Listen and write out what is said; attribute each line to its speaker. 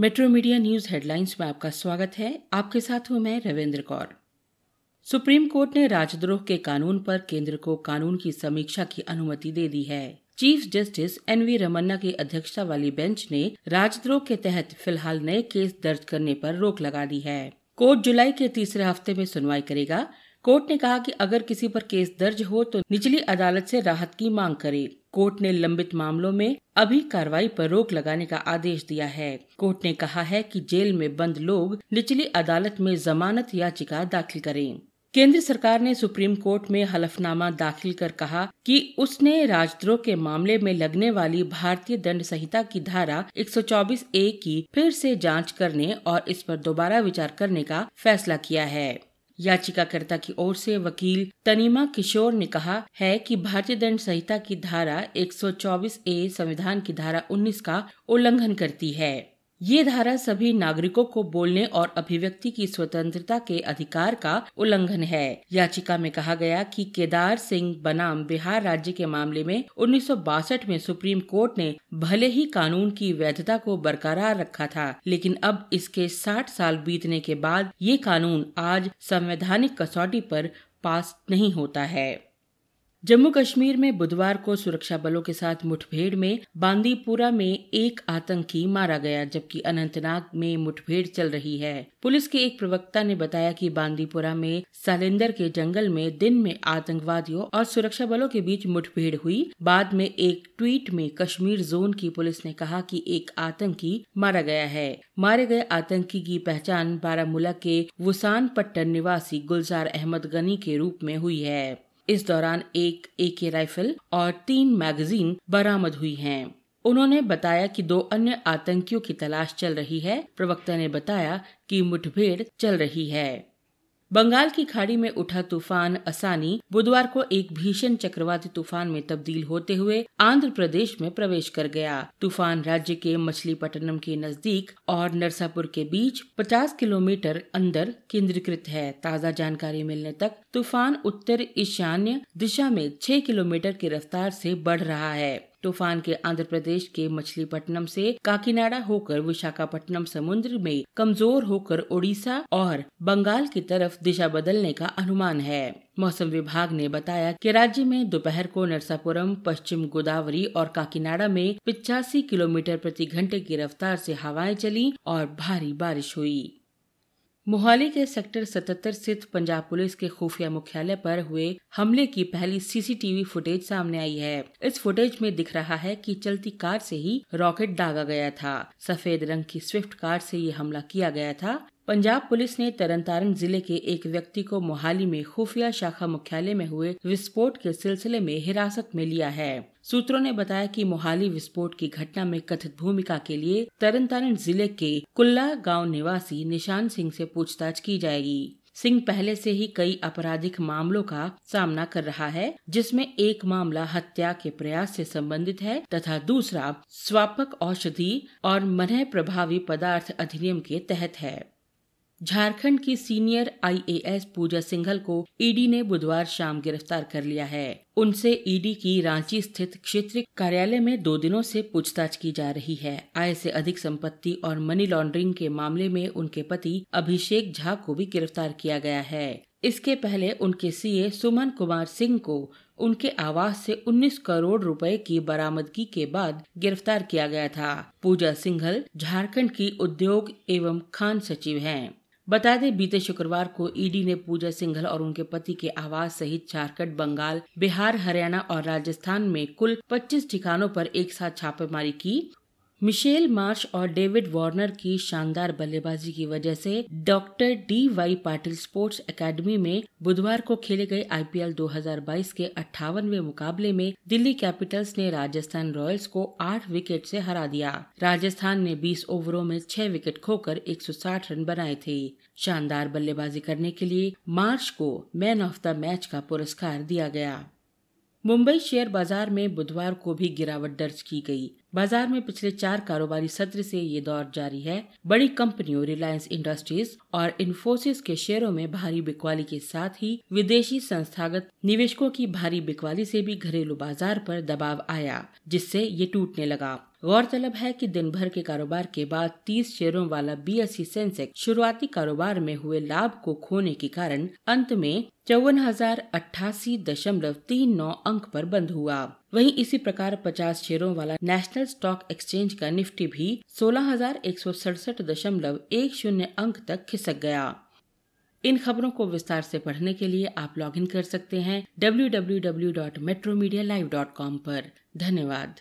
Speaker 1: Metro media news headlines में आपका स्वागत है। आपके साथ हूँ मैं रविंद्र कौर। सुप्रीम कोर्ट ने राजद्रोह के कानून पर केंद्र को कानून की समीक्षा की अनुमति दे दी है। Chief justice N V Ramana की अध्यक्षता वाली बेंच ने राजद्रोह के तहत फ़िलहाल नए केस दर्ज करने पर रोक लगा दी है। कोर्ट जुलाई के तीसरे हफ़्ते में सुनवाई करेगा। कोर्ट ने कहा कि अगर किसी पर केस दर्ज हो तो निचली अदालत से राहत की मांग करे। कोर्ट ने लंबित मामलों में अभी कार्रवाई पर रोक लगाने का आदेश दिया है। कोर्ट ने कहा है कि जेल में बंद लोग निचली अदालत में जमानत याचिका दाखिल करें। केंद्र सरकार ने सुप्रीम कोर्ट में हलफनामा दाखिल कर कहा कि उसने राजद्रोह के मामले में लगने वाली भारतीय दंड संहिता की धारा 124 ए की फिर से जाँच करने और इस पर दोबारा विचार करने का फैसला किया है। याचिकाकर्ता की ओर से वकील तनीमा किशोर ने कहा है कि भारतीय दंड संहिता की धारा 124 ए संविधान की धारा 19 का उल्लंघन करती है। ये धारा सभी नागरिकों को बोलने और अभिव्यक्ति की स्वतंत्रता के अधिकार का उल्लंघन है। याचिका में कहा गया कि केदार सिंह बनाम बिहार राज्य के मामले में उन्नीस सौ बासठ में सुप्रीम कोर्ट ने भले ही कानून की वैधता को बरकरार रखा था, लेकिन अब इसके 60 साल बीतने के बाद ये कानून आज संवैधानिक कसौटी पर पास नहीं होता है। जम्मू कश्मीर में बुधवार को सुरक्षा बलों के साथ मुठभेड़ में बांदीपुरा में एक आतंकी मारा गया, जबकि अनंतनाग में मुठभेड़ चल रही है। पुलिस के एक प्रवक्ता ने बताया कि बांदीपुरा में सालेंदर के जंगल में दिन में आतंकवादियों और सुरक्षा बलों के बीच मुठभेड़ हुई। बाद में एक ट्वीट में कश्मीर जोन की पुलिस ने कहा कि एक आतंकी मारा गया है। मारे गए आतंकी की पहचान बारामूला के वुसान पट्टन निवासी गुलजार अहमद गनी के रूप में हुई है। इस दौरान एक ए के राइफल और तीन मैगजीन बरामद हुई हैं। उन्होंने बताया कि दो अन्य आतंकियों की तलाश चल रही है प्रवक्ता ने बताया कि मुठभेड़ चल रही है बंगाल की खाड़ी में उठा तूफ़ान असानी, बुधवार को एक भीषण चक्रवाती तूफ़ान में तब्दील होते हुए आंध्र प्रदेश में प्रवेश कर गया। तूफ़ान राज्य के मछलीपट्टनम के नज़दीक और नरसापुर के बीच 50 किलोमीटर अंदर केंद्रीकृत है। ताज़ा जानकारी मिलने तक तूफ़ान उत्तर ईशान्य दिशा में 6 किलोमीटर की रफ्तार से बढ़ रहा है। तूफ़ान के आंध्र प्रदेश के मछलीपट्टनम से काकीनाडा होकर विशाखापट्टनम समुद्र में कमज़ोर होकर ओडिशा और बंगाल की तरफ़ दिशा बदलने का अनुमान है। मौसम विभाग ने बताया कि राज्य में दोपहर को नरसापुरम, पश्चिम गोदावरी और काकीनाडा में पिचासी किलोमीटर प्रति घंटे की रफ्तार से हवाएँ चली और भारी बारिश हुई। मोहाली के सेक्टर 77 स्थित पंजाब पुलिस के खुफिया मुख्यालय पर हुए हमले की पहली सीसीटीवी फुटेज सामने आई है। इस फुटेज में दिख रहा है कि चलती कार से ही रॉकेट दागा गया था। सफ़ेद रंग की स्विफ्ट कार से ये हमला किया गया था। पंजाब पुलिस ने तरनतारन ज़िले के एक व्यक्ति को मोहाली में खुफिया शाखा मुख्यालय में हुए विस्फोट के सिलसिले में हिरासत में लिया है। सूत्रों ने बताया कि मोहाली विस्फोट की घटना में कथित भूमिका के लिए तरनतारन ज़िले के कुल्ला गाँव निवासी निशान सिंह से पूछताछ की जाएगी। सिंह पहले से ही कई आपराधिक मामलों का सामना कर रहा है, जिसमें एक मामला हत्या के प्रयास से संबंधित है तथा दूसरा स्वापक औषधि और मनह प्रभावी पदार्थ अधिनियम के तहत है। झारखंड की सीनियर आईएएस पूजा सिंघल को ईडी ने बुधवार शाम गिरफ़्तार कर लिया है। उनसे ईडी की रांची स्थित क्षेत्रीय कार्यालय में दो दिनों से पूछताछ की जा रही है। आय से अधिक संपत्ति और मनी लॉन्ड्रिंग के मामले में उनके पति अभिषेक झा को भी गिरफ़्तार किया गया है। इसके पहले उनके सीए सुमन कुमार सिंह को उनके आवास से 19 करोड़ रुपए की बरामदगी के बाद गिरफ़्तार किया गया था। पूजा सिंघल झारखंड की उद्योग एवं खान सचिव हैं। बता दें, बीते शुक्रवार को ईडी ने पूजा सिंघल और उनके पति के आवास सहित झारखंड, बंगाल, बिहार, हरियाणा और राजस्थान में कुल 25 ठिकानों पर एक साथ छापेमारी की। मिशेल मार्च और डेविड वार्नर की शानदार बल्लेबाजी की वजह से doctor D Y Patil sports academy में बुधवार को खेले गए आईपीएल 2022 के अट्ठावनवे मुकाबले में दिल्ली कैपिटल्स ने राजस्थान रॉयल्स को आठ विकेट से हरा दिया। राजस्थान ने 20 ओवरों में छह विकेट खोकर 160 रन बनाए थे। शानदार बल्लेबाजी करने के लिए मार्च को मैन ऑफ़ द मैच का पुरस्कार दिया गया। मुंबई शेयर बाज़ार में बुधवार को भी गिरावट दर्ज की गई। बाज़ार में पिछले चार कारोबारी सत्र से ये दौर जारी है। बड़ी कंपनियों रिलायंस इंडस्ट्रीज़ और इन्फोसिस के शेयरों में भारी बिकवाली के साथ ही विदेशी संस्थागत निवेशकों की भारी बिकवाली से भी घरेलू बाज़ार पर दबाव आया, जिससे ये टूटने लगा। गौरतलब है कि दिन भर के कारोबार के बाद 30 शेयरों वाला बीएसई सेंसेक्स शुरुआती कारोबार में हुए लाभ को खोने के कारण अंत में चौवन हज़ार अट्ठासी दशमलव तीन नौ अंक पर बंद हुआ। वहीं इसी प्रकार 50 शेयरों वाला नेशनल स्टॉक एक्सचेंज का निफ्टी भी सोलह हज़ार एक सौ सड़सठ दशमलव एक शून्य अंक तक खिसक गया। इन खबरों को विस्तार से पढ़ने के लिए आप लॉगिन कर सकते हैं www.metromedia.live.com पर। धन्यवाद।